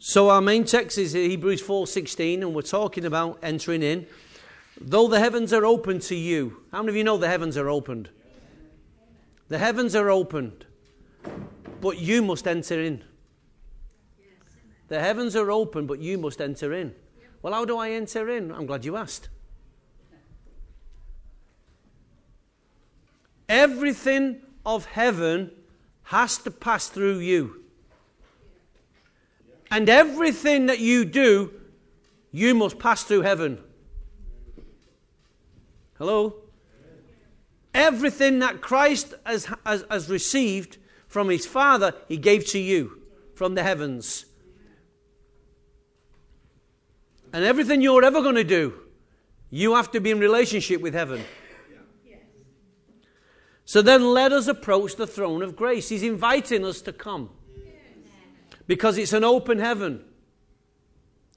So our main text is Hebrews 4:16 and we're talking about entering in. Though the heavens are open to you. How many of you know the heavens are opened? The heavens are opened. But you must enter in. The heavens are open, but you must enter in. Well, how do I enter in? I'm glad you asked. Everything of heaven has to pass through you. And everything that you do, you must pass through heaven. Hello? Everything that Christ has, has, has received from his Father, he gave to you from the heavens. And everything you're ever going to do, you have to be in relationship with heaven. So then let us approach the throne of grace. He's inviting us to come because it's an open heaven.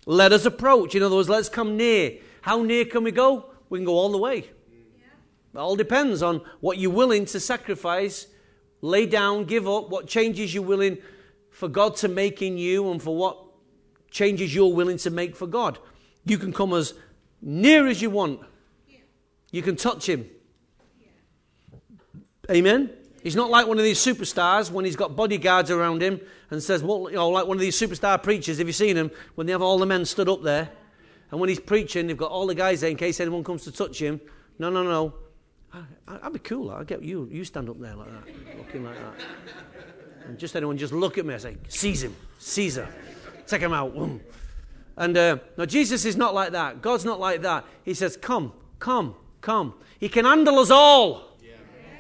Let us approach. In other words, let's come near. How near can we go? We can go all the way. It all depends on what you're willing to sacrifice, lay down, give up, what changes you're willing for God to make in you, and for what changes you're willing to make for God. You can come as near as you want. You can touch Him. Amen? He's not like one of these superstars when he's got bodyguards around him and says, well, you know, like one of these superstar preachers, have you seen him? When they have all the men stood up there. And when he's preaching, they've got all the guys there in case anyone comes to touch him. No, no, no. I, would be cool. I'd get you. You stand up there like that, looking like that. And just anyone just look at me and say, seize him, Caesar, take him out. And uh, no, Jesus is not like that. God's not like that. He says, come, come, come. He can handle us all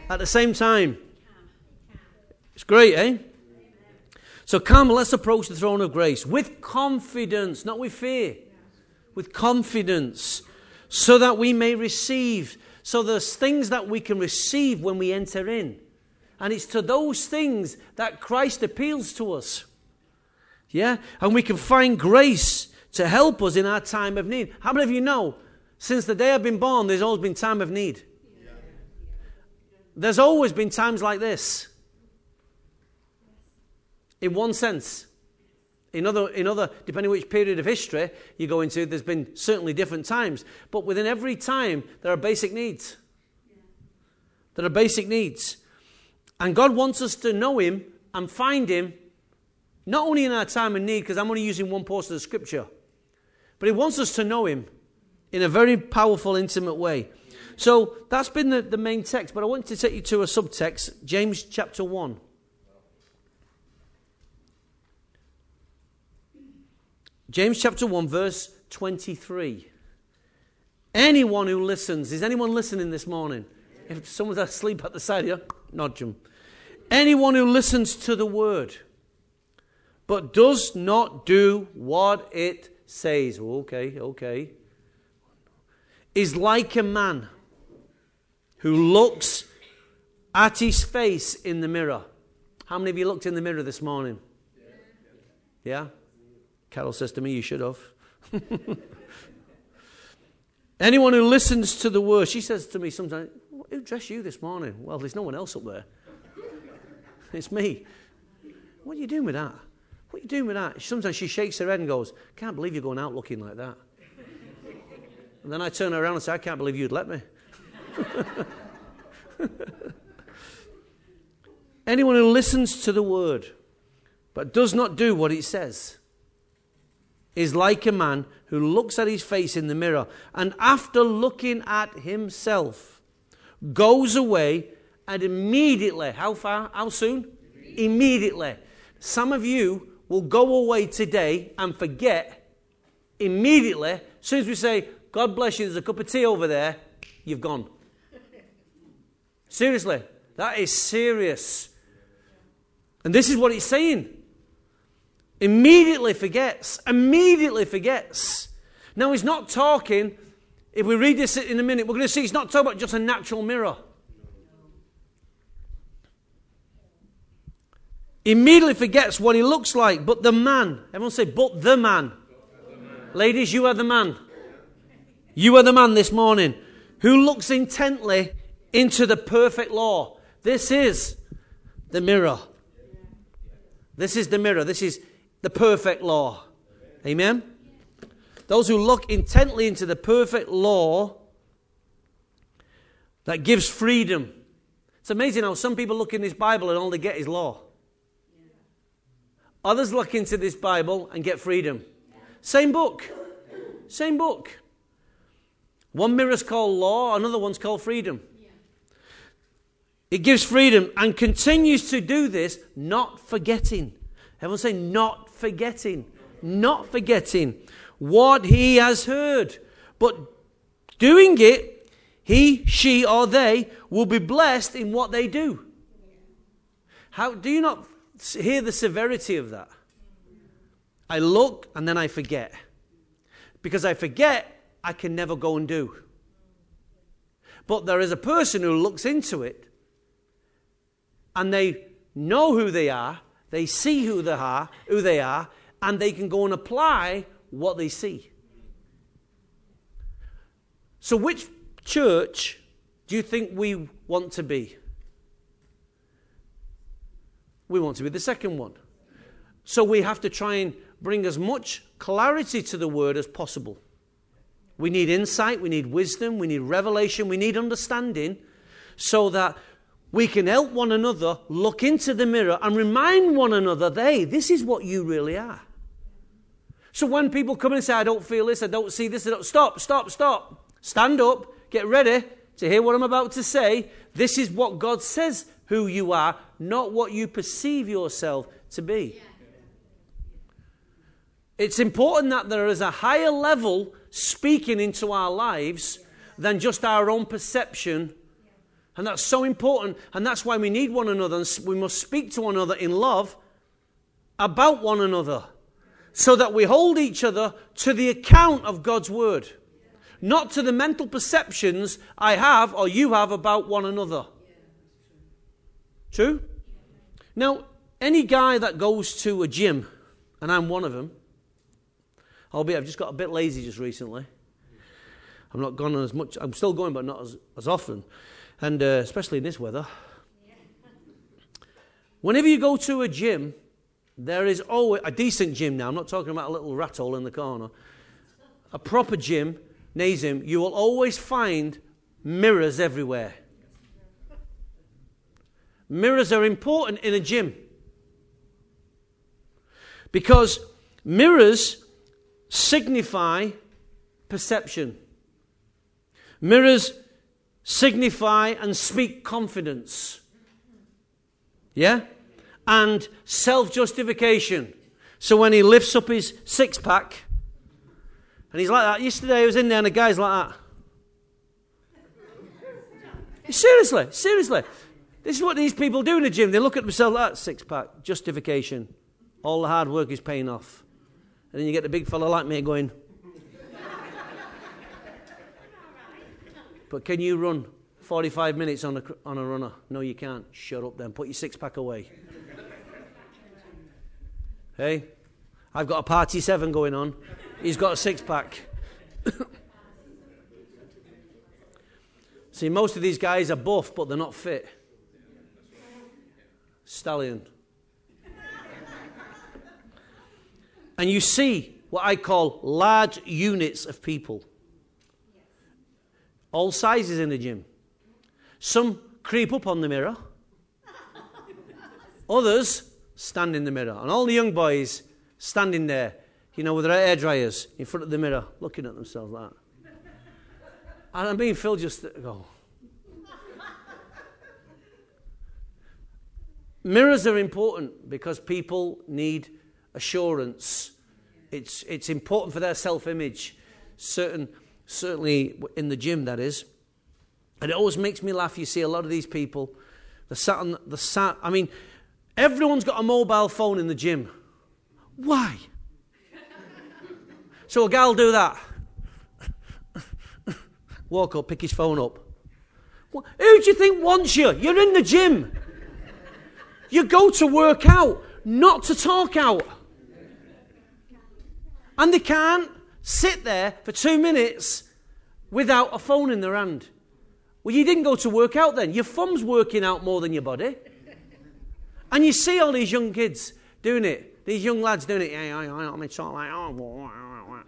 at the same time. It's great, eh? So come, let's approach the throne of grace with confidence, not with fear, with confidence, so that we may receive. So there's things that we can receive when we enter in. And it's to those things that Christ appeals to us. Yeah? And we can find grace to help us in our time of need. How many of you know, since the day I've been born, there's always been time of need? There's always been times like this. In one sense. In other, in other, depending which period of history you go into, there's been certainly different times. But within every time, there are basic needs. There are basic needs. And God wants us to know Him and find Him, not only in our time of need, because I'm only using one portion of scripture, but He wants us to know Him in a very powerful, intimate way. So that's been the, the main text, but I want to take you to a subtext, James chapter 1. James chapter 1, verse 23. Anyone who listens, is anyone listening this morning? If someone's asleep at the side here, nudge them. Anyone who listens to the word, but does not do what it says, okay, okay, is like a man who looks at his face in the mirror. How many of you looked in the mirror this morning? Yeah? Carol says to me, You should have. Anyone who listens to the word, she says to me sometimes, Who dressed you this morning? Well, there's no one else up there. It's me. What are you doing with that? What are you doing with that? Sometimes she shakes her head and goes, Can't believe you're going out looking like that. And then I turn around and say, I can't believe you'd let me. Anyone who listens to the word but does not do what it says is like a man who looks at his face in the mirror and after looking at himself goes away and immediately, how far? How soon? Immediately. Some of you will go away today and forget immediately. As soon as we say, God bless you, there's a cup of tea over there, you've gone. Seriously, that is serious. And this is what it's saying. Immediately forgets. Immediately forgets. Now, he's not talking, if we read this in a minute, we're going to see he's not talking about just a natural mirror. Immediately forgets what he looks like, but the man, everyone say, but the man. The man. Ladies, you are the man. You are the man this morning who looks intently into the perfect law. This is the mirror. This is the mirror. This is the perfect law. Amen? Those who look intently into the perfect law that gives freedom. It's amazing how some people look in this Bible and all they get is law. Others look into this Bible and get freedom. Same book. Same book. One mirror's called law, another one's called freedom. It gives freedom and continues to do this, not forgetting. Everyone say, not forgetting. Not forgetting what he has heard, but doing it, he, she, or they will be blessed in what they do. How do you not hear the severity of that? I look and then I forget. Because I forget, I can never go and do. But there is a person who looks into it and they know who they are, they see who they are, who they are, and they can go and apply what they see. So, which church do you think we want to be? We want to be the second one. So, we have to try and bring as much clarity to the word as possible. We need insight, we need wisdom, we need revelation, we need understanding so that we can help one another look into the mirror and remind one another, hey, this is what you really are. So when people come and say, I don't feel this, I don't see this, I don't, stop, stop, stop. Stand up, get ready to hear what I'm about to say. This is what God says who you are, not what you perceive yourself to be. It's important that there is a higher level speaking into our lives than just our own perception. And that's so important. And that's why we need one another. And we must speak to one another in love about one another so that we hold each other to the account of God's word, not to the mental perceptions I have or you have about one another. True? Now, any guy that goes to a gym, and I'm one of them, albeit I've just got a bit lazy just recently. I'm not gone as much, I'm still going, but not as, as often, and uh, especially in this weather. Whenever you go to a gym, there is always a decent gym now. I'm not talking about a little rat hole in the corner. A proper gym, Nazim, you will always find mirrors everywhere. Mirrors are important in a gym because mirrors signify perception. Mirrors signify and speak confidence. Yeah? and self justification. So when he lifts up his six pack, and he's like that. Yesterday I was in there and the guy's like that. seriously, seriously. This is what these people do in the gym. They look at themselves ah, like that six pack, justification. All the hard work is paying off. And then you get the big fella like me going, But can you run 45 minutes on a, on a runner? No, you can't. Shut up then. Put your six pack away. Hey, I've got a party seven going on. He's got a six pack. See, most of these guys are buff, but they're not fit. Stallion. and you see what I call large units of people. All sizes in the gym. Some creep up on the mirror. Others stand in the mirror. And all the young boys standing there, you know, with their hair dryers in front of the mirror, looking at themselves like that. And I'm being Phil just go. Mirrors are important because people need assurance. It's, it's important for their self image, certain, certainly in the gym, that is. And it always makes me laugh. You see a lot of these people, the sat on the sat. I mean, Everyone's got a mobile phone in the gym. Why? so a gal do that. Walk up, pick his phone up. Who do you think wants you? You're in the gym. You go to work out, not to talk out. And they can't sit there for two minutes without a phone in their hand. Well, you didn't go to work out then. Your thumb's working out more than your body. And you see all these young kids doing it. These young lads doing it. Yeah, yeah, yeah. I mean, sort of like, oh.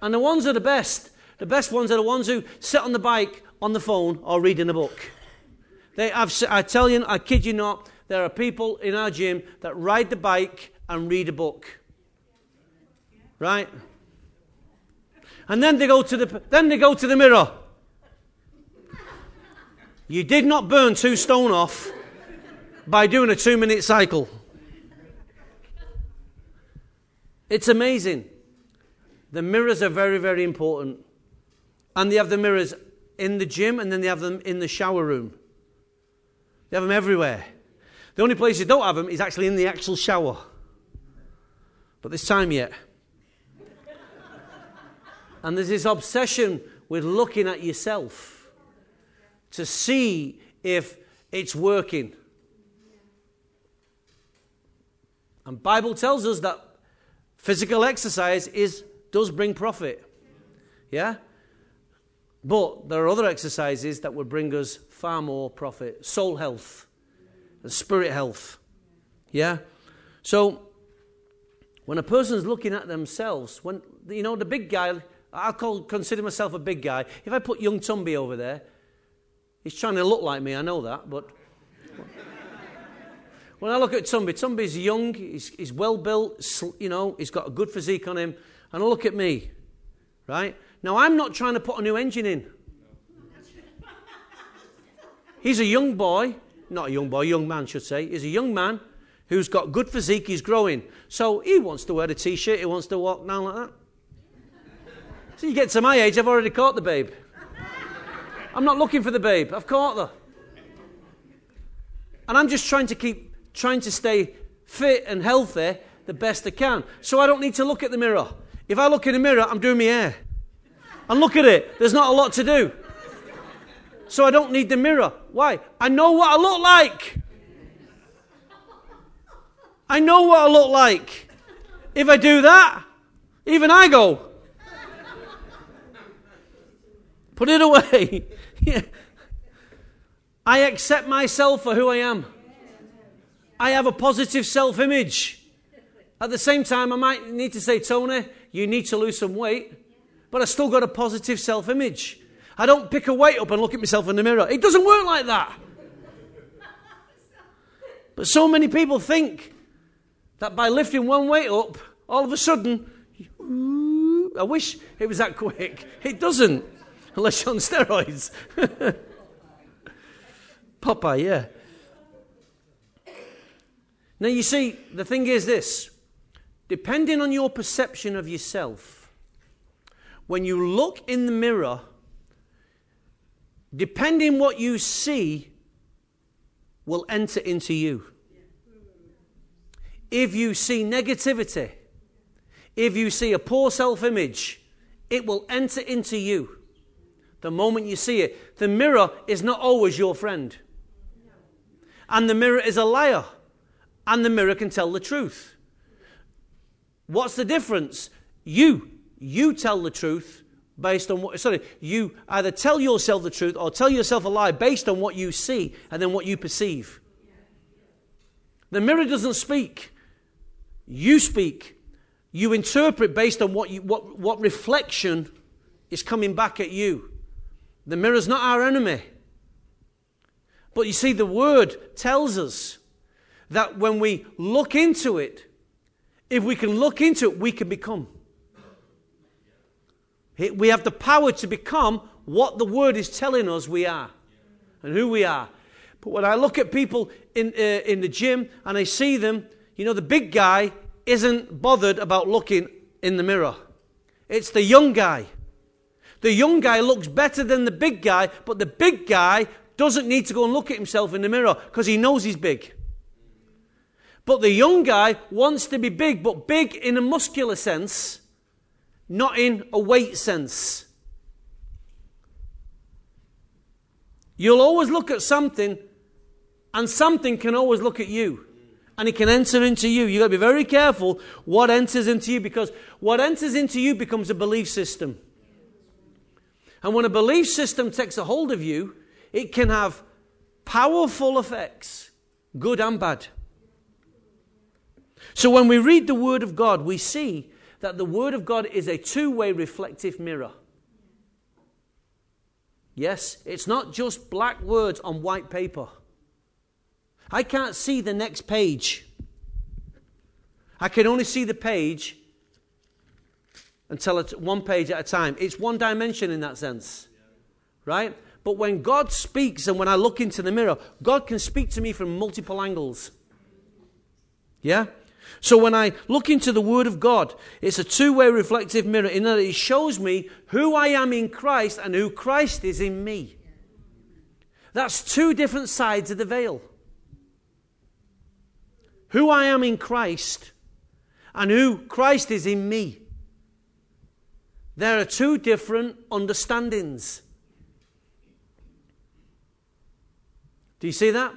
And the ones are the best, the best ones are the ones who sit on the bike, on the phone, or reading a book. They, I've, I tell you, I kid you not, there are people in our gym that ride the bike and read a book. Right? And then they go to the, then they go to the mirror. You did not burn two stone off by doing a two minute cycle. It's amazing. The mirrors are very, very important. And they have the mirrors in the gym and then they have them in the shower room. They have them everywhere. The only place you don't have them is actually in the actual shower. But this time yet. and there's this obsession with looking at yourself to see if it's working. And Bible tells us that physical exercise is does bring profit. Yeah? But there are other exercises that would bring us far more profit soul health and spirit health. Yeah? So, when a person's looking at themselves, when, you know, the big guy, I call, consider myself a big guy. If I put young Tumby over there, he's trying to look like me, I know that, but when I look at Tumby, Tumby's young, he's, he's well built, you know, he's got a good physique on him and I look at me, right? Now, I'm not trying to put a new engine in. He's a young boy, not a young boy, young man, should say. He's a young man who's got good physique, he's growing. So he wants to wear a t shirt, he wants to walk down like that. So you get to my age, I've already caught the babe. I'm not looking for the babe, I've caught her. And I'm just trying to keep, trying to stay fit and healthy the best I can. So I don't need to look at the mirror. If I look in the mirror, I'm doing my hair. And look at it, there's not a lot to do. So I don't need the mirror. Why? I know what I look like. I know what I look like. If I do that, even I go. Put it away. yeah. I accept myself for who I am. I have a positive self image. At the same time, I might need to say, Tony, you need to lose some weight, but I still got a positive self image. I don't pick a weight up and look at myself in the mirror. It doesn't work like that. But so many people think that by lifting one weight up, all of a sudden, I wish it was that quick. It doesn't, unless you're on steroids. Popeye, yeah. Now, you see, the thing is this depending on your perception of yourself, when you look in the mirror, depending what you see will enter into you. If you see negativity, if you see a poor self image, it will enter into you the moment you see it. The mirror is not always your friend. And the mirror is a liar. And the mirror can tell the truth. What's the difference? You, you tell the truth based on what, sorry, you either tell yourself the truth or tell yourself a lie based on what you see and then what you perceive. The mirror doesn't speak. You speak. You interpret based on what, you, what, what reflection is coming back at you. The mirror's not our enemy. But you see, the word tells us that when we look into it, if we can look into it, we can become. We have the power to become what the Word is telling us we are and who we are. But when I look at people in, uh, in the gym and I see them, you know, the big guy isn't bothered about looking in the mirror. It's the young guy. The young guy looks better than the big guy, but the big guy doesn't need to go and look at himself in the mirror because he knows he's big. But the young guy wants to be big, but big in a muscular sense, not in a weight sense. You'll always look at something, and something can always look at you. And it can enter into you. You've got to be very careful what enters into you because what enters into you becomes a belief system. And when a belief system takes a hold of you, it can have powerful effects good and bad. So when we read the Word of God, we see that the Word of God is a two way reflective mirror. Yes, it's not just black words on white paper. I can't see the next page. I can only see the page until it's one page at a time. It's one dimension in that sense. Right? But when God speaks and when I look into the mirror, God can speak to me from multiple angles. Yeah? So when I look into the Word of God, it's a two way reflective mirror in that it shows me who I am in Christ and who Christ is in me. That's two different sides of the veil. Who I am in Christ and who Christ is in me. There are two different understandings. Do you see that?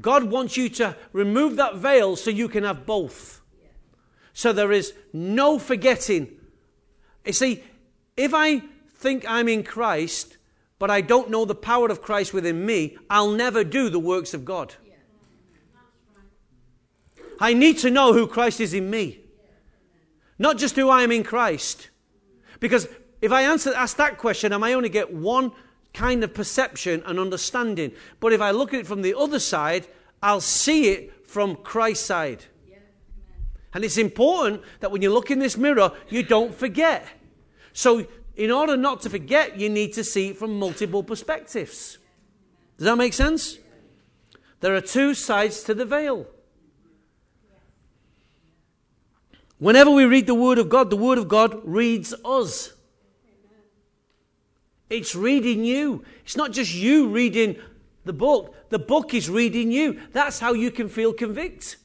God wants you to remove that veil so you can have both. So there is no forgetting. You see, if I think I'm in Christ, but I don't know the power of Christ within me, I'll never do the works of God. I need to know who Christ is in me, not just who I am in Christ. Because if I answer, ask that question, I may only get one kind of perception and understanding. But if I look at it from the other side, I'll see it from Christ's side. And it's important that when you look in this mirror, you don't forget. So, in order not to forget, you need to see it from multiple perspectives. Does that make sense? There are two sides to the veil. Whenever we read the Word of God, the Word of God reads us. It's reading you. It's not just you reading the book. The book is reading you. That's how you can feel convict,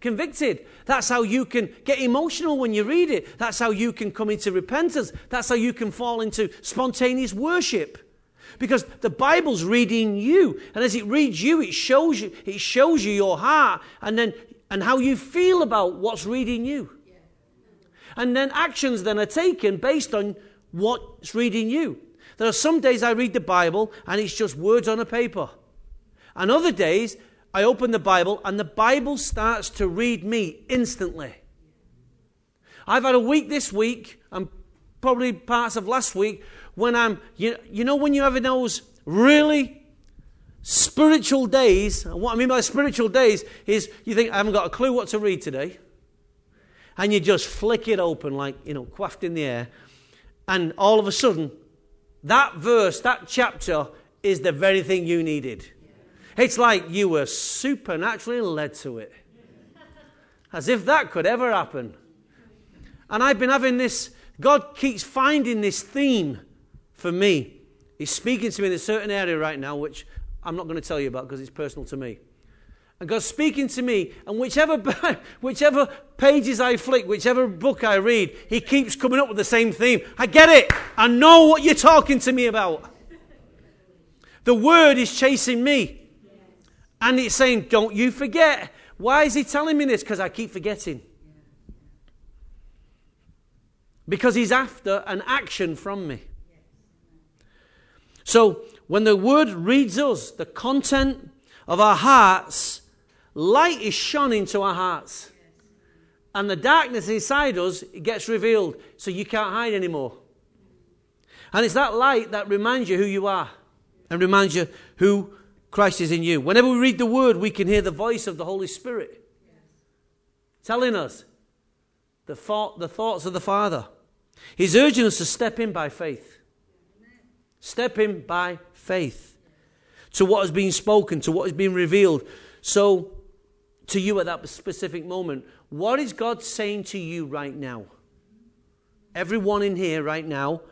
convicted. That's how you can get emotional when you read it. That's how you can come into repentance. That's how you can fall into spontaneous worship. Because the Bible's reading you. And as it reads you, it shows you, it shows you your heart and then and how you feel about what's reading you. And then actions then are taken based on what's reading you. There are some days I read the Bible and it's just words on a paper. And other days I open the Bible and the Bible starts to read me instantly. I've had a week this week and probably parts of last week when I'm, you, you know, when you have those really spiritual days, and what I mean by spiritual days is you think, I haven't got a clue what to read today. And you just flick it open like, you know, quaffed in the air. And all of a sudden, that verse, that chapter, is the very thing you needed. It's like you were supernaturally led to it. As if that could ever happen. And I've been having this, God keeps finding this theme for me. He's speaking to me in a certain area right now, which I'm not going to tell you about because it's personal to me. And God's speaking to me, and whichever, whichever pages I flick, whichever book I read, He keeps coming up with the same theme. I get it. I know what you're talking to me about. The Word is chasing me. And it's saying, Don't you forget. Why is He telling me this? Because I keep forgetting. Because He's after an action from me. So, when the Word reads us, the content of our hearts light is shone into our hearts. And the darkness inside us gets revealed, so you can't hide anymore. And it's that light that reminds you who you are and reminds you who Christ is in you. Whenever we read the word, we can hear the voice of the Holy Spirit telling us the, thought, the thoughts of the Father. He's urging us to step in by faith. Step in by faith to what has been spoken, to what has been revealed. So, to you at that specific moment. What is God saying to you right now? Everyone in here right now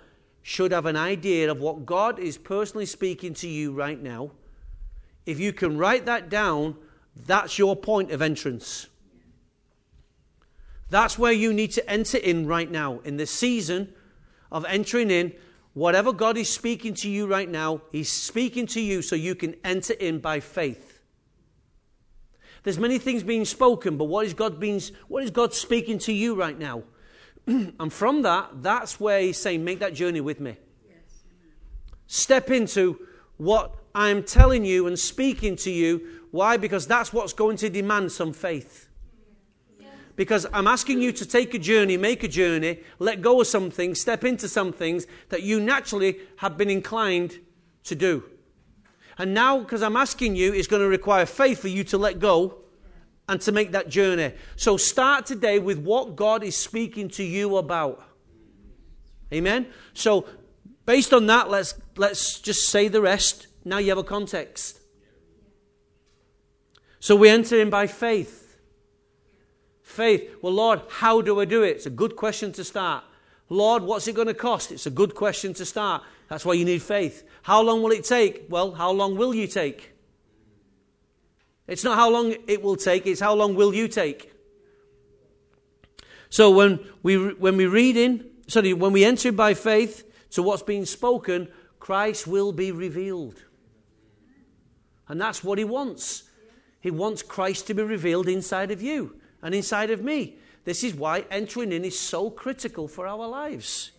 should have an idea of what God is personally speaking to you right now. If you can write that down, that's your point of entrance. That's where you need to enter in right now. In the season of entering in, whatever God is speaking to you right now, He's speaking to you so you can enter in by faith. There's many things being spoken, but what is God being, what is God speaking to you right now? and from that, that's where he's saying, make that journey with me. Yes. Step into what I'm telling you and speaking to you Why? Because that's what's going to demand some faith. Because I'm asking you to take a journey, make a journey, let go of some things, step into some things that you naturally have been inclined to do. And now, because I'm asking you, it's going to require faith for you to let go and to make that journey. So start today with what God is speaking to you about. Amen? So, based on that, let's, let's just say the rest. Now you have a context. So we enter in by faith. Faith. Well, Lord, how do I do it? It's a good question to start. Lord, what's it going to cost? It's a good question to start. That's why you need faith. How long will it take? Well, how long will you take? It's not how long it will take, it's how long will you take. So when we, when we read in, sorry, when we enter by faith to what's being spoken, Christ will be revealed. And that's what he wants. He wants Christ to be revealed inside of you and inside of me. This is why entering in is so critical for our lives.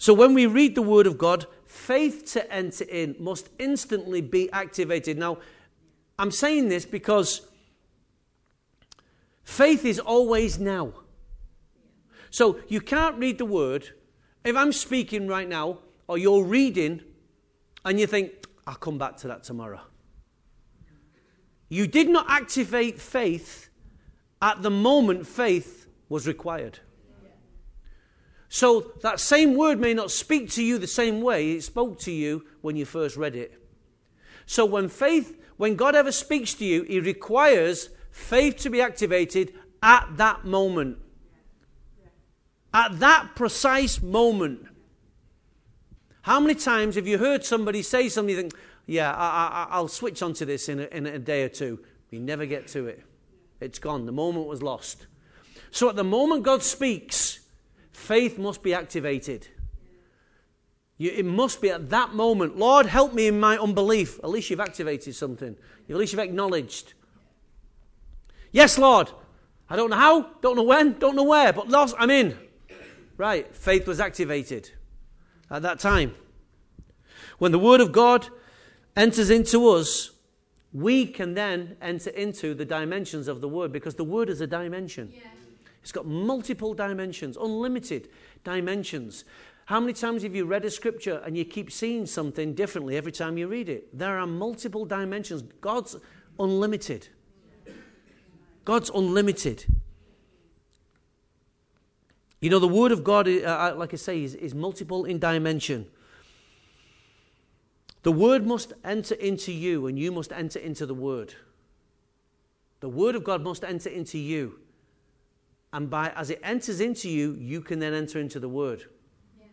So when we read the Word of God, faith to enter in must instantly be activated. Now, I'm saying this because faith is always now. So you can't read the Word. If I'm speaking right now, or you're reading, and you think, I'll come back to that tomorrow. You did not activate faith at the moment faith was required. So that same word may not speak to you the same way it spoke to you when you first read it. So when faith, when God ever speaks to you, He requires faith to be activated at that moment. At that precise moment. How many times have you heard somebody say something, you think, yeah, I, will switch onto this in a, in a day or two? You never get to it. It's gone. The moment was lost. So at the moment God speaks, faith must be activated. You, it must be at that moment, Lord, help me in my unbelief. At least you've activated something, at least you've acknowledged. Yes, Lord. I don't know how, don't know when, don't know where, but Lord, I'm in. Right, faith was activated at that time. When the Word of God enters into us, we can then enter into the dimensions of the Word because the Word is a dimension. Yeah. It's got multiple dimensions, unlimited dimensions. How many times have you read a scripture and you keep seeing something differently every time you read it? There are multiple dimensions. God's unlimited. God's unlimited. You know, the Word of God, uh, uh, like I say, is, is multiple in dimension. The Word must enter into you, and you must enter into the Word. The Word of God must enter into you. And by as it enters into you, you can then enter into the word. Yeah.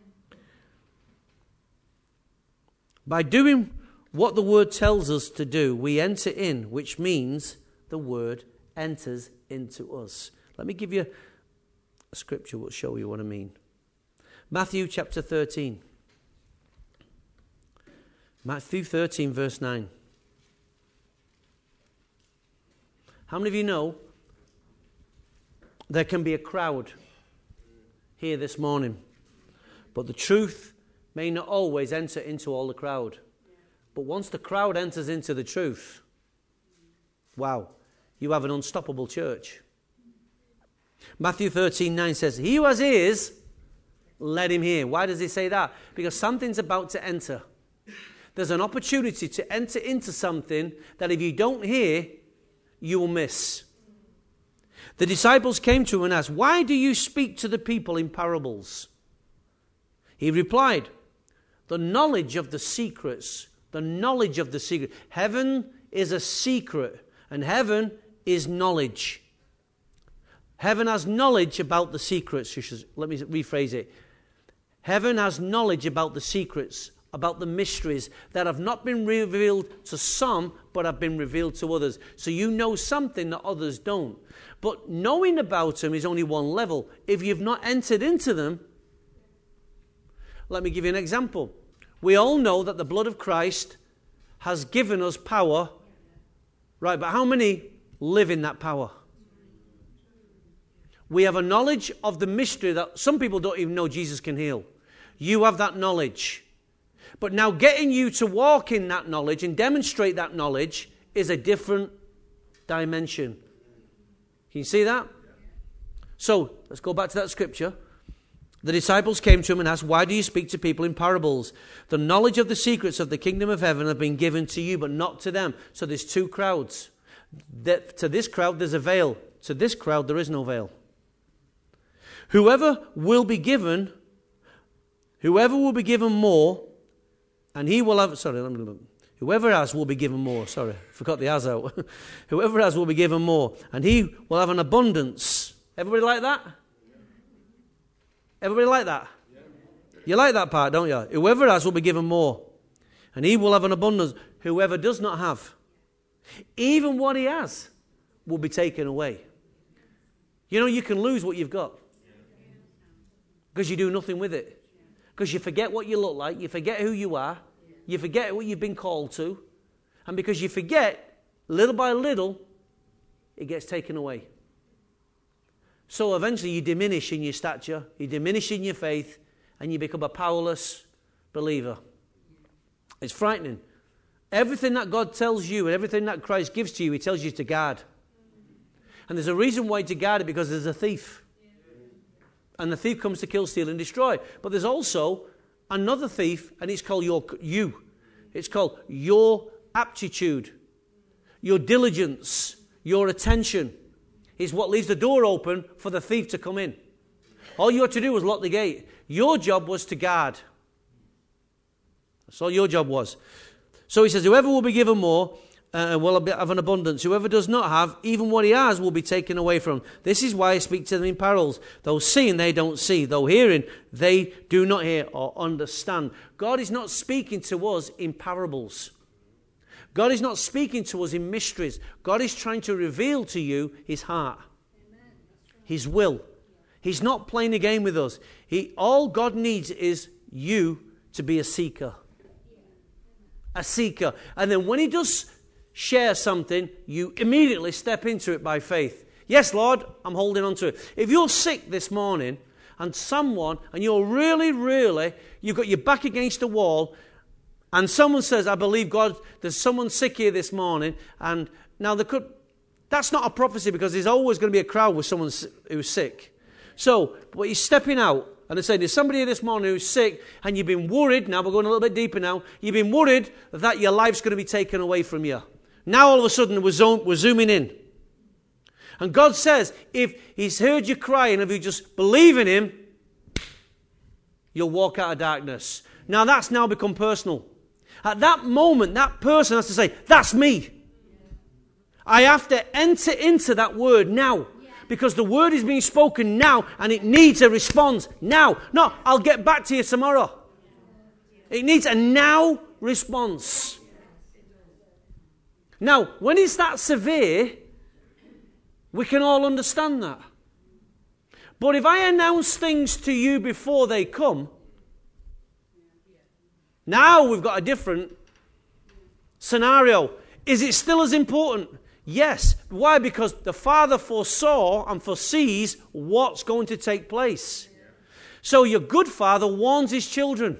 By doing what the word tells us to do, we enter in, which means the word enters into us. Let me give you a scripture will show you what I mean. Matthew chapter 13. Matthew 13, verse 9. How many of you know there can be a crowd here this morning, but the truth may not always enter into all the crowd. But once the crowd enters into the truth, wow, you have an unstoppable church. Matthew 13 9 says, He who has ears, let him hear. Why does he say that? Because something's about to enter. There's an opportunity to enter into something that if you don't hear, you will miss. The disciples came to him and asked, Why do you speak to the people in parables? He replied, The knowledge of the secrets, the knowledge of the secret. Heaven is a secret, and heaven is knowledge. Heaven has knowledge about the secrets. Let me rephrase it. Heaven has knowledge about the secrets, about the mysteries that have not been revealed to some, but have been revealed to others. So you know something that others don't. But knowing about them is only one level. If you've not entered into them, let me give you an example. We all know that the blood of Christ has given us power, right? But how many live in that power? We have a knowledge of the mystery that some people don't even know Jesus can heal. You have that knowledge. But now getting you to walk in that knowledge and demonstrate that knowledge is a different dimension. Can you see that? So let's go back to that scripture. The disciples came to him and asked, Why do you speak to people in parables? The knowledge of the secrets of the kingdom of heaven have been given to you, but not to them. So there's two crowds. To this crowd, there's a veil. To this crowd, there is no veil. Whoever will be given, whoever will be given more, and he will have, sorry, let me look. Whoever has will be given more. Sorry, forgot the has out. Whoever has will be given more, and he will have an abundance. Everybody like that? Everybody like that? You like that part, don't you? Whoever has will be given more, and he will have an abundance. Whoever does not have, even what he has, will be taken away. You know, you can lose what you've got because you do nothing with it. Because you forget what you look like, you forget who you are, you forget what you've been called to, and because you forget, little by little, it gets taken away. So eventually you diminish in your stature, you diminish in your faith, and you become a powerless believer. It's frightening. Everything that God tells you and everything that Christ gives to you, He tells you to guard. And there's a reason why to guard it because there's a thief. And the thief comes to kill, steal, and destroy. But there's also another thief, and it's called your, you. It's called your aptitude, your diligence, your attention is what leaves the door open for the thief to come in. All you had to do was lock the gate. Your job was to guard. That's all your job was. So he says, Whoever will be given more uh, will have an abundance. Whoever does not have, even what he has will be taken away from. This is why I speak to them in parables. Though seeing, they don't see. Though hearing, they do not hear or understand. God is not speaking to us in parables. God is not speaking to us in mysteries. God is trying to reveal to you his heart, his will. He's not playing a game with us. He, all God needs is you to be a seeker. A seeker. And then when he does share something, you immediately step into it by faith. Yes, Lord, I'm holding on to it. If you're sick this morning and someone, and you're really, really, you've got your back against the wall, and someone says, I believe God, there's someone sick here this morning. And now there could, that's not a prophecy because there's always going to be a crowd with someone who's sick. So, but he's stepping out and they're saying, There's somebody here this morning who's sick, and you've been worried. Now we're going a little bit deeper now. You've been worried that your life's going to be taken away from you. Now all of a sudden we're, zo- we're zooming in. And God says, If He's heard you crying, if you just believe in Him, you'll walk out of darkness. Now that's now become personal. At that moment, that person has to say, That's me. I have to enter into that word now because the word is being spoken now and it needs a response now. No, I'll get back to you tomorrow. It needs a now response. Now, when it's that severe, we can all understand that. But if I announce things to you before they come, now we've got a different scenario. Is it still as important? Yes. Why? Because the Father foresaw and foresees what's going to take place. So your good Father warns his children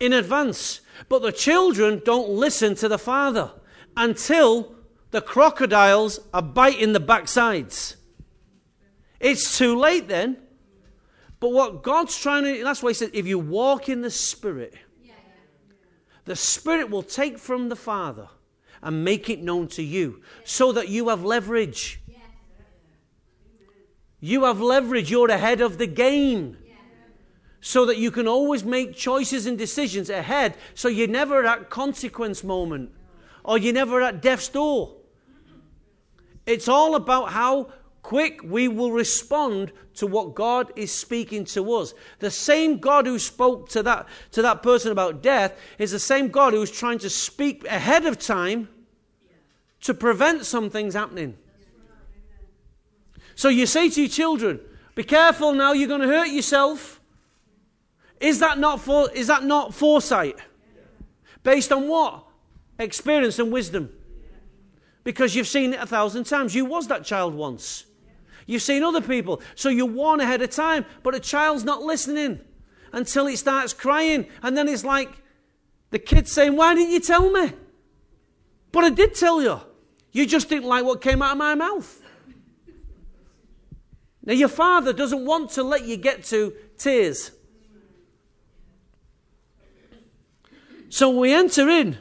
in advance. But the children don't listen to the Father until the crocodiles are biting the backsides. It's too late then. But what God's trying to, that's why he said, if you walk in the Spirit, the Spirit will take from the Father and make it known to you so that you have leverage. You have leverage. You're ahead of the game. So that you can always make choices and decisions ahead so you're never at consequence moment or you're never at death's door. It's all about how quick we will respond to what God is speaking to us. The same God who spoke to that, to that person about death is the same God who's trying to speak ahead of time to prevent some things happening. So you say to your children, be careful now, you're going to hurt yourself. Is that not, for, is that not foresight? Based on what? Experience and wisdom. Because you've seen it a thousand times. You was that child once. You've seen other people. So you warn ahead of time, but a child's not listening. until it starts crying. And then it's like the kid saying, Why didn't you tell me? But I did tell you. You just didn't like what came out of my mouth. Now, your father doesn't want to let you get to tears. So we enter in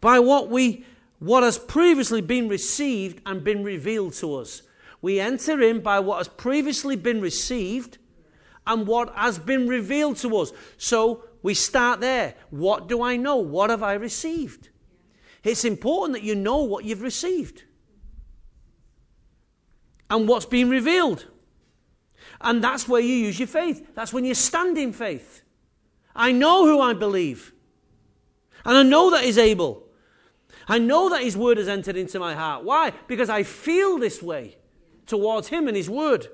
by what we what has previously been received and been revealed to us. We enter in by what has previously been received and what has been revealed to us. So we start there. What do I know? What have I received? It's important that you know what you've received and what's been revealed. And that's where you use your faith. That's when you stand in faith. I know who I believe. And I know that He's able. I know that His word has entered into my heart. Why? Because I feel this way towards Him and His word.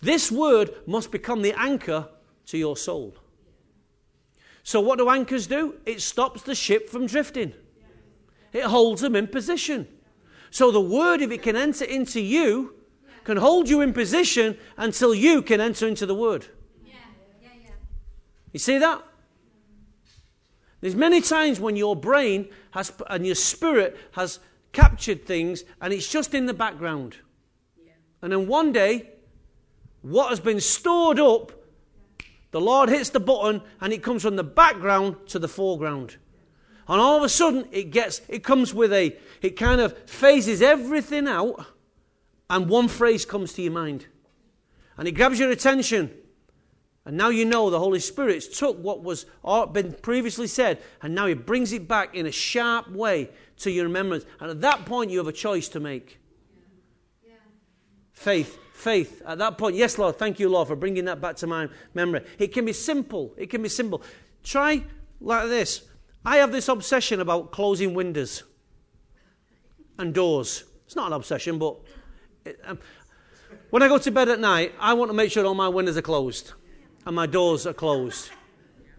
This word must become the anchor to your soul. So, what do anchors do? It stops the ship from drifting, it holds them in position. So, the word, if it can enter into you, can hold you in position until you can enter into the word. You see that? There's many times when your brain has and your spirit has captured things and it's just in the background. And then one day, what has been stored up the Lord hits the button and it comes from the background to the foreground. And all of a sudden it gets it comes with a it kind of phases everything out and one phrase comes to your mind. And it grabs your attention. And now you know the Holy Spirit took what was been previously said and now he brings it back in a sharp way to your remembrance. And at that point you have a choice to make. Faith faith at that point. Yes, Lord, thank you, Lord, for bringing that back to my memory. It can be simple. It can be simple. Try like this. I have this obsession about closing windows and doors. It's not an obsession, but it, um, when I go to bed at night, I want to make sure all my windows are closed and my doors are closed.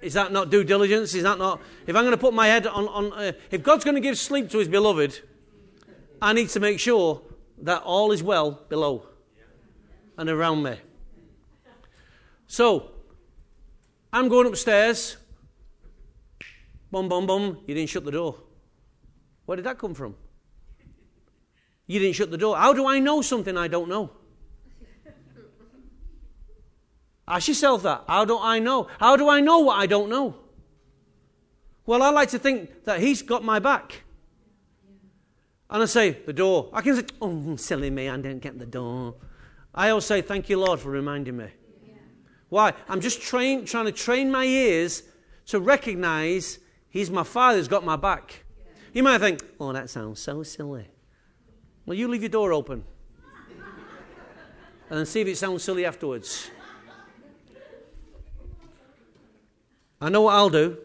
Is that not due diligence? Is that not? If I'm going to put my head on, on uh, if God's going to give sleep to His beloved, I need to make sure that all is well below and around me. So, I'm going upstairs. Bum, bum, bum. You didn't shut the door. Where did that come from? You didn't shut the door. How do I know something I don't know? Ah, Ask yourself that. How do I know? How do I know what I don't know? Well, I like to think that he's got my back. And I say, the door. I can say, oh, silly me, I didn't get the door. I always say, Thank you, Lord, for reminding me. Yeah. Why? I'm just train, trying to train my ears to recognize He's my Father, He's got my back. Yeah. You might think, Oh, that sounds so silly. Well, you leave your door open and see if it sounds silly afterwards. I know what I'll do.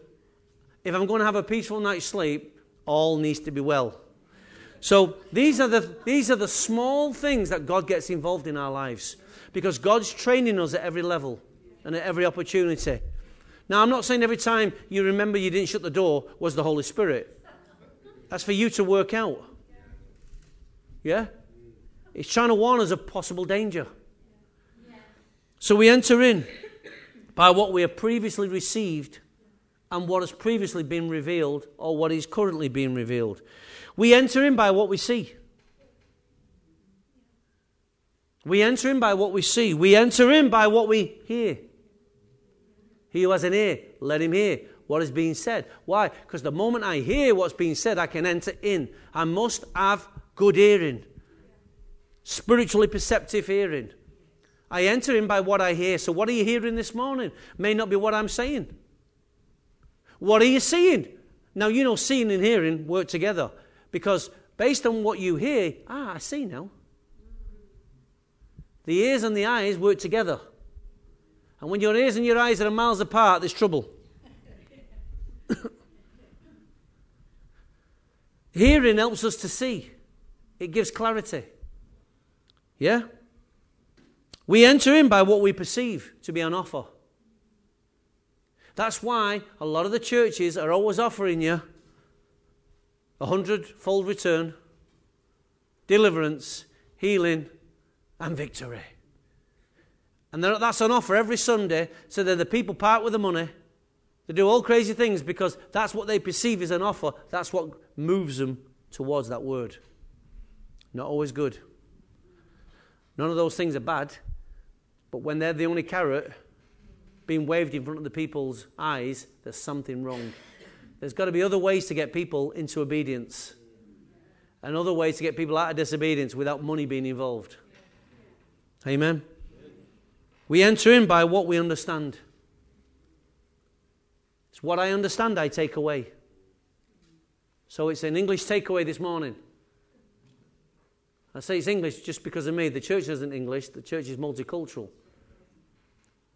If I'm going to have a peaceful night's sleep, all needs to be well. So these are, the, these are the small things that God gets involved in our lives because God's training us at every level and at every opportunity. Now, I'm not saying every time you remember you didn't shut the door was the Holy Spirit. That's for you to work out. Yeah? It's trying to warn us of possible danger. So we enter in by what we have previously received and what has previously been revealed or what is currently being revealed. We enter in by what we see. We enter in by what we see. We enter in by what we hear. He who has an ear, let him hear what is being said. Why? Because the moment I hear what's being said, I can enter in. I must have good hearing, spiritually perceptive hearing. I enter in by what I hear. So, what are you hearing this morning? May not be what I'm saying. What are you seeing? Now, you know, seeing and hearing work together. Because based on what you hear, ah, I see now. The ears and the eyes work together. And when your ears and your eyes are miles apart, there's trouble. Hearing helps us to see, it gives clarity. Yeah? We enter in by what we perceive to be on offer. That's why a lot of the churches are always offering you a hundredfold return, deliverance, healing, and victory. And that's on offer every Sunday, so that the people part with the money. They do all crazy things because that's what they perceive as an offer. That's what moves them towards that word. Not always good. None of those things are bad. But when they're the only carrot being waved in front of the people's eyes, there's something wrong. There's got to be other ways to get people into obedience and other ways to get people out of disobedience without money being involved. Amen. We enter in by what we understand. It's what I understand I take away. So it's an English takeaway this morning. I say it's English just because of me. The church isn't English, the church is multicultural.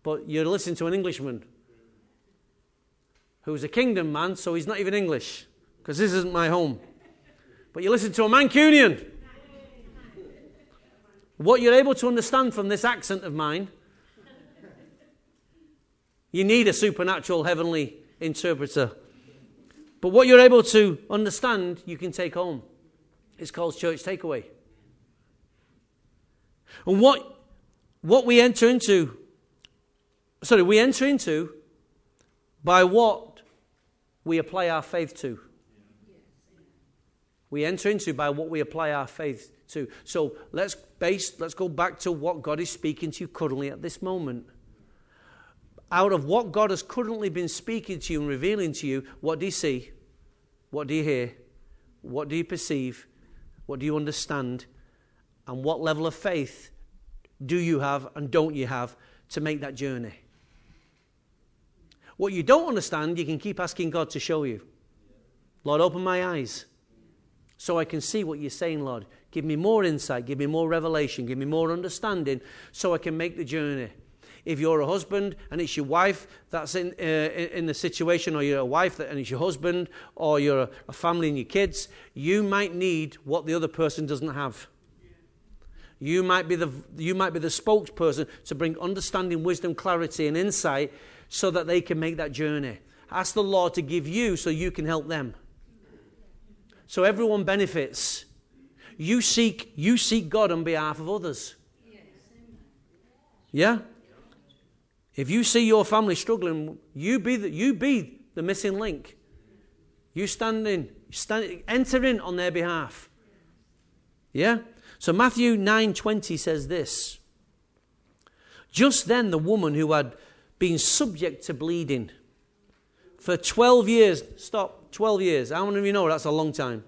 But you're listening to an Englishman who's a kingdom man, so he's not even English, because this isn't my home. But you listen to a Mancunian. What you're able to understand from this accent of mine, you need a supernatural heavenly interpreter. But what you're able to understand, you can take home. It's called church takeaway. And what, what we enter into, sorry, we enter into by what we apply our faith to. We enter into by what we apply our faith to. So let's base, let's go back to what God is speaking to you currently at this moment. Out of what God has currently been speaking to you and revealing to you, what do you see? What do you hear? What do you perceive? What do you understand? And what level of faith do you have and don't you have to make that journey? What you don't understand, you can keep asking God to show you. Lord, open my eyes so I can see what you're saying, Lord. Give me more insight, give me more revelation, give me more understanding so I can make the journey. If you're a husband and it's your wife that's in, uh, in the situation, or you're a wife and it's your husband, or you're a family and your kids, you might need what the other person doesn't have. You might be the, you might be the spokesperson to bring understanding, wisdom, clarity, and insight so that they can make that journey. Ask the Lord to give you so you can help them. So everyone benefits. You seek, you seek God on behalf of others. Yeah? If you see your family struggling, you be the, you be the missing link. You stand in, stand, enter in on their behalf. Yeah? So Matthew 9:20 says this. Just then the woman who had been subject to bleeding for 12 years, stop, 12 years. How many of you know that's a long time?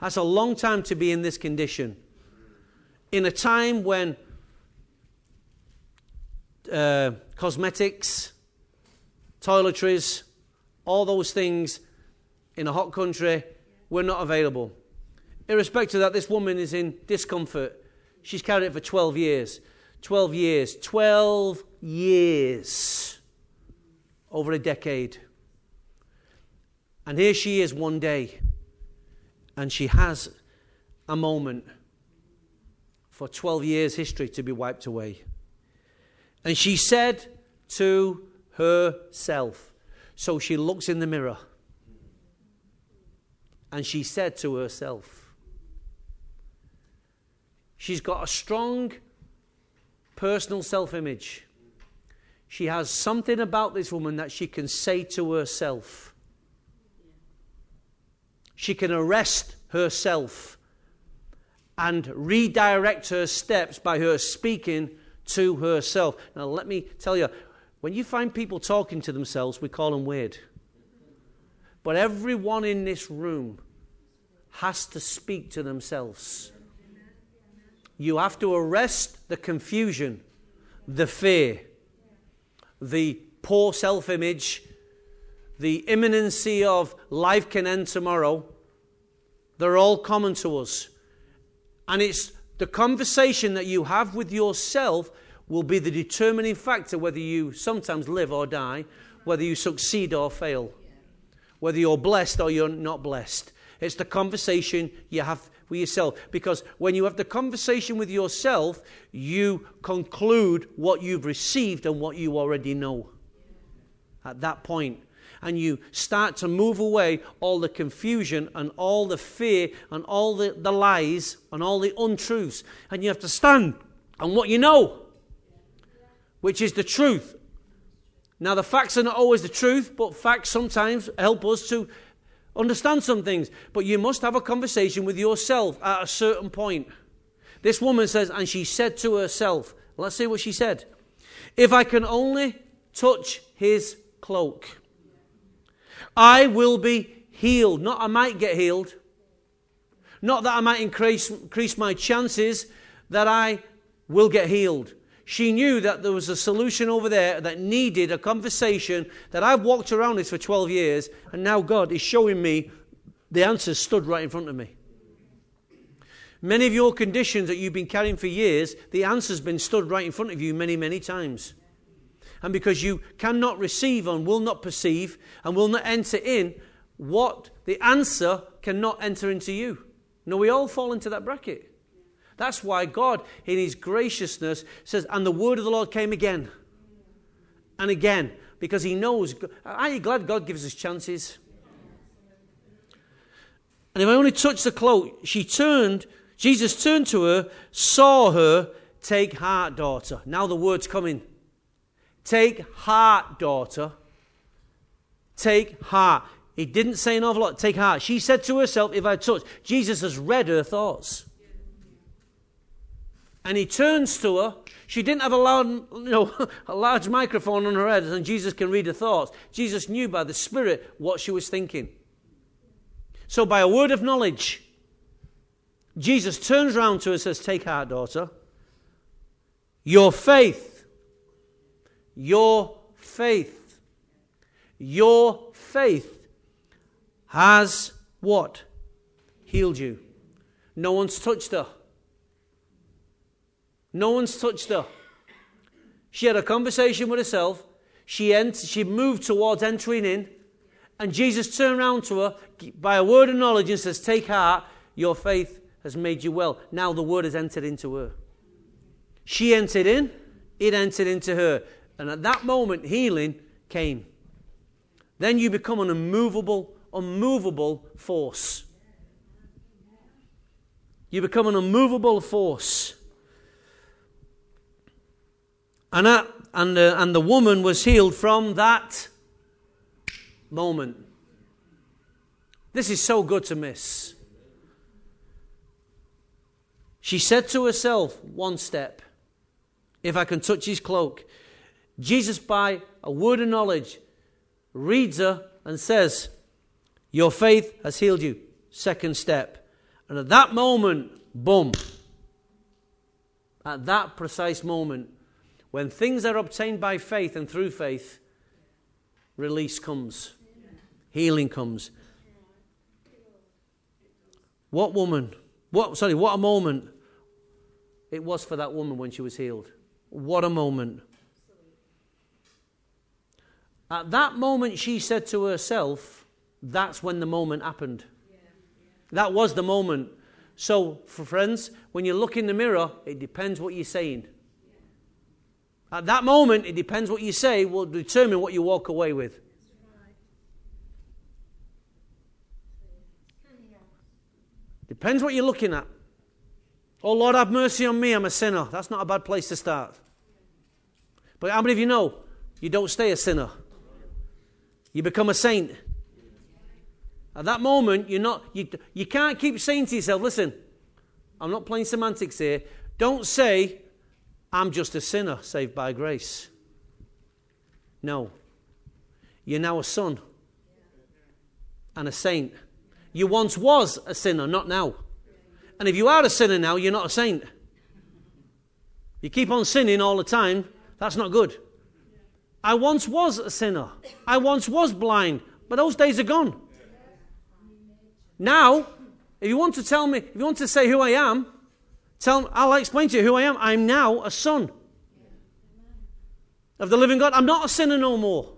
That's a long time to be in this condition. In a time when uh, cosmetics, toiletries, all those things in a hot country were not available. Irrespective of that, this woman is in discomfort. She's carried it for 12 years. 12 years. 12 years. Over a decade. And here she is one day, and she has a moment for 12 years' history to be wiped away. And she said to herself, so she looks in the mirror, and she said to herself, She's got a strong personal self image. She has something about this woman that she can say to herself. She can arrest herself and redirect her steps by her speaking to herself. Now, let me tell you, when you find people talking to themselves, we call them weird. But everyone in this room has to speak to themselves. You have to arrest the confusion, the fear, the poor self image, the imminency of life can end tomorrow. They're all common to us. And it's the conversation that you have with yourself will be the determining factor whether you sometimes live or die, whether you succeed or fail, whether you're blessed or you're not blessed. It's the conversation you have with yourself. Because when you have the conversation with yourself, you conclude what you've received and what you already know. At that point, and you start to move away all the confusion and all the fear and all the, the lies and all the untruths. And you have to stand on what you know. which is the truth. Now, the facts are not always the truth, but facts sometimes help us to understand some things. But you must have a conversation with yourself at a certain point. This woman says, and she said to herself, let's see what she said. If I can only touch his cloak, I will be healed. Not I might get healed. Not that I might increase, increase my chances that I will get healed. She knew that there was a solution over there that needed a conversation that I've walked around this for 12 years, and now God is showing me the answers stood right in front of me. Many of your conditions that you've been carrying for years, the answer's been stood right in front of you many, many times. And because you cannot receive and will not perceive and will not enter in, what the answer cannot enter into you. No, we all fall into that bracket. That's why God, in His graciousness, says, And the word of the Lord came again and again, because He knows. Are you glad God gives us chances? And if I only touch the cloak, she turned, Jesus turned to her, saw her, take heart, daughter. Now the word's coming. Take heart, daughter. Take heart. He didn't say an awful lot. Take heart. She said to herself, if I touch, Jesus has read her thoughts and he turns to her. She didn't have a, loud, you know, a large microphone on her head, and Jesus can read her thoughts. Jesus knew by the Spirit what she was thinking. So, by a word of knowledge, Jesus turns around to her and says, Take heart, daughter. Your faith, your faith, your faith has what? Healed you. No one's touched her. No one's touched her. She had a conversation with herself. She, ent- she moved towards entering in. And Jesus turned around to her by a word of knowledge and says, Take heart, your faith has made you well. Now the word has entered into her. She entered in, it entered into her. And at that moment, healing came. Then you become an immovable, unmovable force. You become an immovable force. And, that, and, uh, and the woman was healed from that moment. This is so good to miss. She said to herself, one step, if I can touch his cloak. Jesus, by a word of knowledge, reads her and says, Your faith has healed you. Second step. And at that moment, boom. At that precise moment, when things are obtained by faith and through faith, release comes, healing comes. What woman, what, sorry, what a moment it was for that woman when she was healed. What a moment. At that moment, she said to herself, that's when the moment happened. That was the moment. So, friends, when you look in the mirror, it depends what you're saying. At that moment, it depends what you say will determine what you walk away with. Depends what you're looking at. Oh Lord, have mercy on me, I'm a sinner. That's not a bad place to start. But how many of you know you don't stay a sinner? You become a saint. At that moment, you're not, you, you can't keep saying to yourself, listen, I'm not playing semantics here. Don't say, I'm just a sinner saved by grace. No. You're now a son and a saint. You once was a sinner, not now. And if you are a sinner now, you're not a saint. You keep on sinning all the time, that's not good. I once was a sinner. I once was blind, but those days are gone. Now, if you want to tell me, if you want to say who I am, Tell, I'll explain to you who I am. I'm now a son of the living God. I'm not a sinner no more.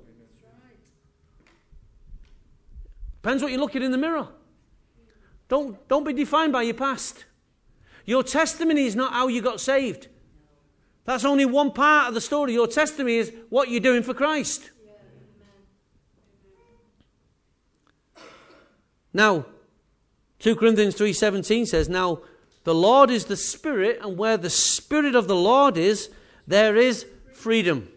Depends what you're looking in the mirror. Don't, don't be defined by your past. Your testimony is not how you got saved. That's only one part of the story. Your testimony is what you're doing for Christ. Now, 2 Corinthians 3:17 says, "Now the Lord is the Spirit, and where the Spirit of the Lord is, there is freedom.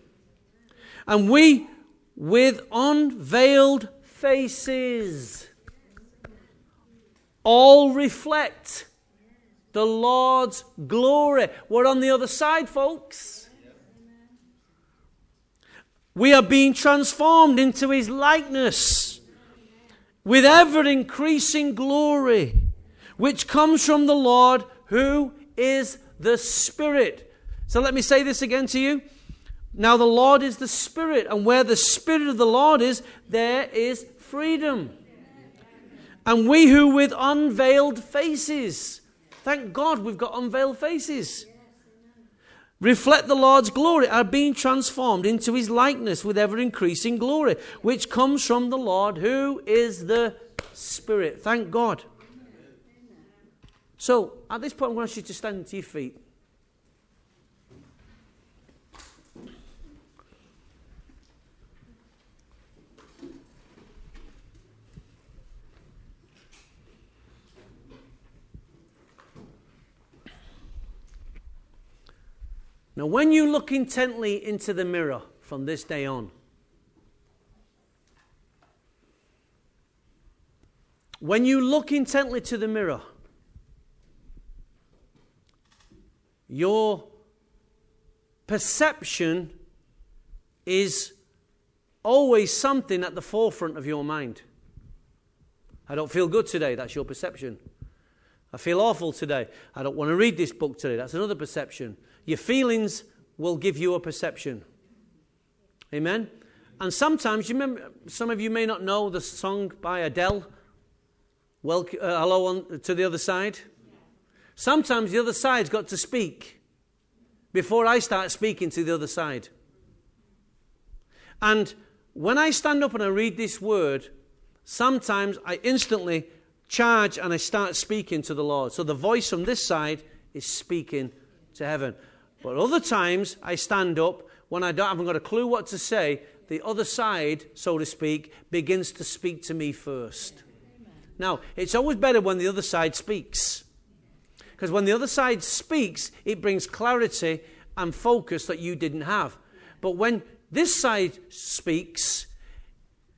And we, with unveiled faces, all reflect the Lord's glory. We're on the other side, folks. We are being transformed into his likeness with ever increasing glory, which comes from the Lord who is the Spirit. So let me say this again to you. Now, the Lord is the Spirit, and where the Spirit of the Lord is, there is freedom. And we who with unveiled faces, thank God we've got unveiled faces, reflect the Lord's glory, are being transformed into his likeness with ever increasing glory, which comes from the Lord who is the Spirit. Thank God. So, at this point, I want you to stand to your feet. Now, when you look intently into the mirror from this day on, when you look intently to the mirror, your perception is always something at the forefront of your mind. I don't feel good today, that's your perception. I feel awful today. I don't want to read this book today, that's another perception. Your feelings will give you a perception. Amen? And sometimes, you remember, some of you may not know the song by Adele, well, uh, Hello on, to the Other Side. Sometimes the other side's got to speak before I start speaking to the other side. And when I stand up and I read this word, sometimes I instantly charge and I start speaking to the Lord. So the voice from this side is speaking to heaven. But other times I stand up when I don't, haven't got a clue what to say. The other side, so to speak, begins to speak to me first. Now, it's always better when the other side speaks. Because when the other side speaks, it brings clarity and focus that you didn't have. But when this side speaks,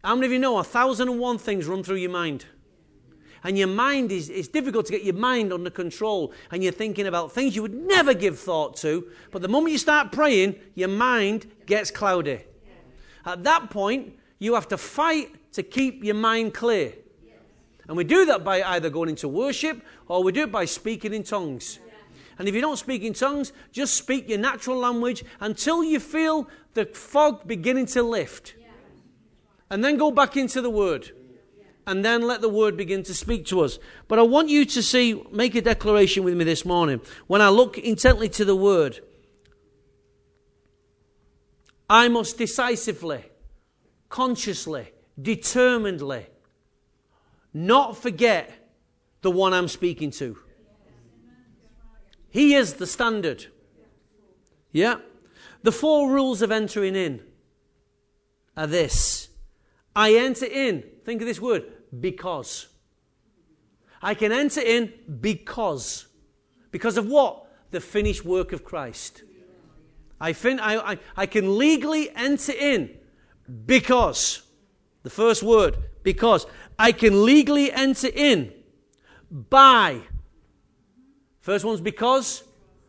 how many of you know a thousand and one things run through your mind? and your mind is it's difficult to get your mind under control and you're thinking about things you would never give thought to but the moment you start praying your mind gets cloudy at that point you have to fight to keep your mind clear and we do that by either going into worship or we do it by speaking in tongues and if you don't speak in tongues just speak your natural language until you feel the fog beginning to lift and then go back into the word and then let the word begin to speak to us. But I want you to see, make a declaration with me this morning. When I look intently to the word, I must decisively, consciously, determinedly not forget the one I'm speaking to. He is the standard. Yeah? The four rules of entering in are this I enter in, think of this word, because. I can enter in because. Because of what? The finished work of Christ. I, fin- I, I, I can legally enter in because. The first word, because. I can legally enter in by. First one's because.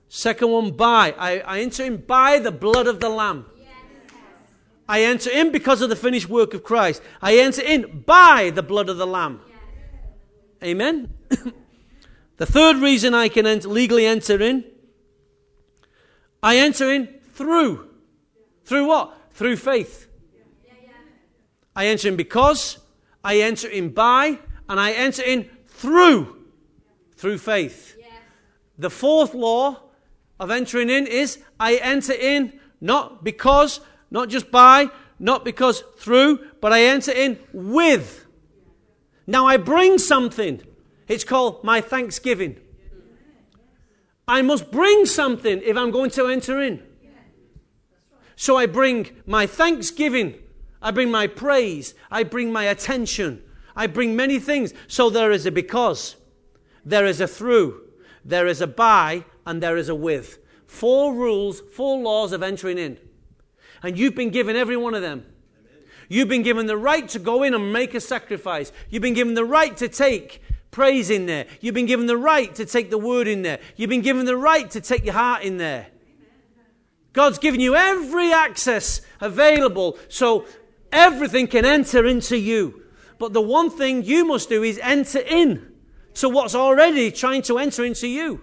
Second one, by. I, I enter in by the blood of the Lamb. I enter in because of the finished work of Christ. I enter in by the blood of the Lamb. Amen. the third reason I can enter, legally enter in, I enter in through. Through what? Through faith. I enter in because, I enter in by, and I enter in through. Through faith. The fourth law of entering in is I enter in not because, not just by, not because through, but I enter in with. Now I bring something. It's called my thanksgiving. I must bring something if I'm going to enter in. So I bring my thanksgiving. I bring my praise. I bring my attention. I bring many things. So there is a because, there is a through, there is a by, and there is a with. Four rules, four laws of entering in. And you've been given every one of them. You've been given the right to go in and make a sacrifice. You've been given the right to take praise in there. You've been given the right to take the word in there. You've been given the right to take your heart in there. God's given you every access available so everything can enter into you. But the one thing you must do is enter in to what's already trying to enter into you.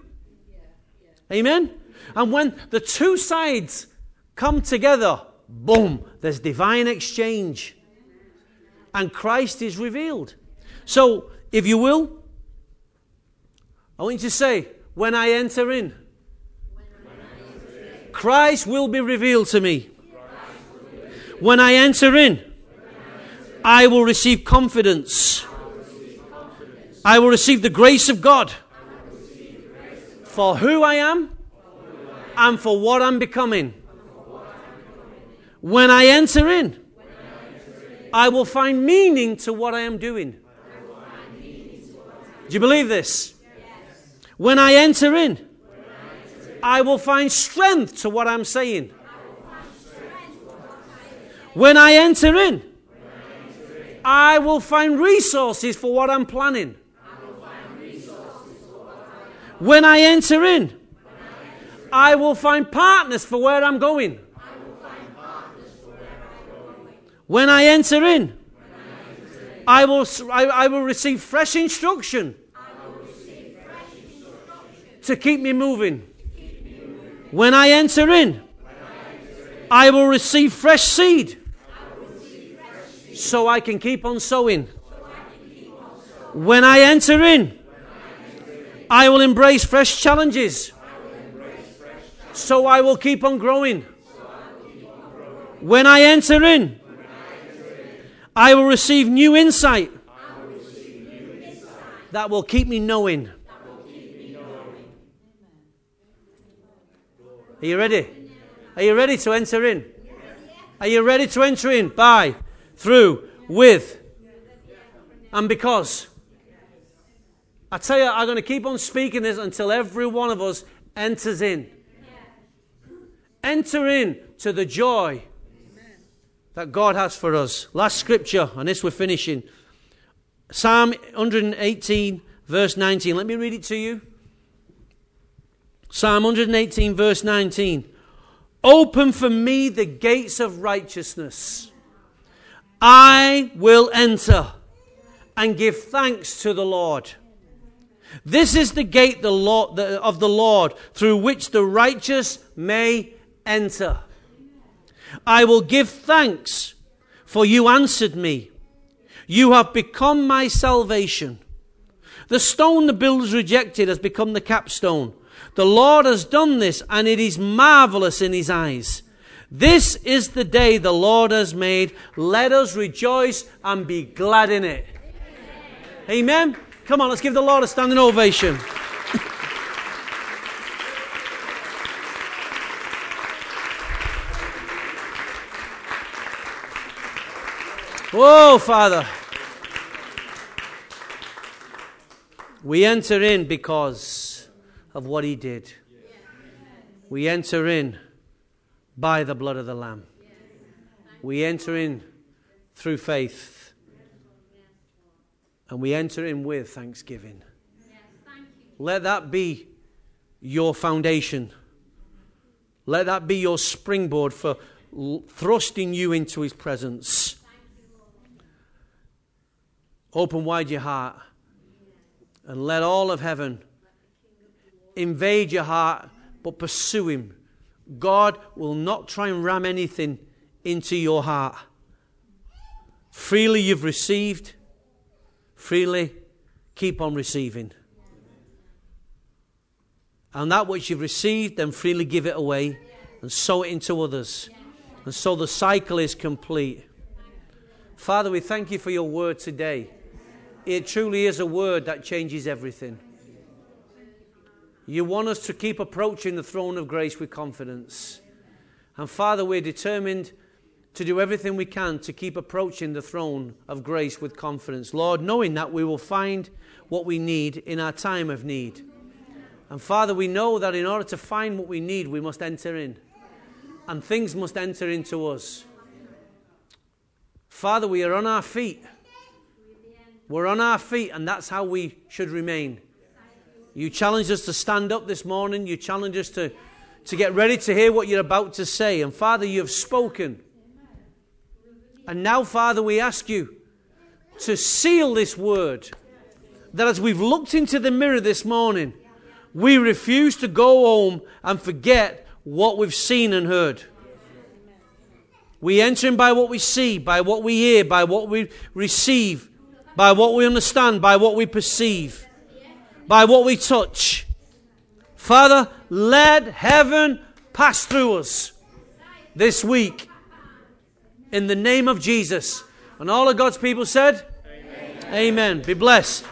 Amen? And when the two sides come together, boom, there's divine exchange. And Christ is revealed. So, if you will, I want you to say, when I enter in, Christ will be revealed to me. When I enter in, I will receive confidence. I will receive the grace of God for who I am and for what I'm becoming. When I enter in, I will find meaning to what I am doing. Do you believe this? When I enter in, I will find strength to what I'm saying. When I enter in, I will find resources for what I'm planning. When I enter in, I will find partners for where I'm going. When I enter in, I will, I, I will receive fresh instruction to keep me moving. When I enter in, I will receive fresh seed so I can keep on sowing. When I enter in, I will embrace fresh challenges so I will keep on growing. When I enter in, I will receive new insight that will keep me knowing. Are you ready? Are you ready to enter in? Are you ready to enter in by, through, with, and because? I tell you, I'm going to keep on speaking this until every one of us enters in. Enter in to the joy that God has for us. Last scripture, and this we're finishing. Psalm 118, verse 19. Let me read it to you. Psalm 118, verse 19. Open for me the gates of righteousness. I will enter and give thanks to the Lord. This is the gate of the Lord through which the righteous may enter. I will give thanks, for you answered me. You have become my salvation. The stone the builders rejected has become the capstone. The Lord has done this, and it is marvelous in his eyes. This is the day the Lord has made. Let us rejoice and be glad in it. Amen. Come on, let's give the Lord a standing ovation. Whoa, Father. We enter in because of what He did. We enter in by the blood of the Lamb. We enter in through faith. And we enter in with thanksgiving. Let that be your foundation. Let that be your springboard for thrusting you into His presence. Open wide your heart and let all of heaven invade your heart, but pursue Him. God will not try and ram anything into your heart. Freely you've received, freely keep on receiving. And that which you've received, then freely give it away and sow it into others. And so the cycle is complete. Father, we thank you for your word today. It truly is a word that changes everything. You want us to keep approaching the throne of grace with confidence. And Father, we're determined to do everything we can to keep approaching the throne of grace with confidence. Lord, knowing that we will find what we need in our time of need. And Father, we know that in order to find what we need, we must enter in. and things must enter into us. Father, we are on our feet. We're on our feet, and that's how we should remain. You challenge us to stand up this morning. You challenge us to, to get ready to hear what you're about to say. And Father, you have spoken. And now, Father, we ask you to seal this word. That as we've looked into the mirror this morning, we refuse to go home and forget what we've seen and heard. We enter in by what we see, by what we hear, by what we receive, by what we understand, by what we perceive, by what we touch. Father, let heaven pass through us this week in the name of Jesus. And all of God's people said, Amen. Amen. Be blessed.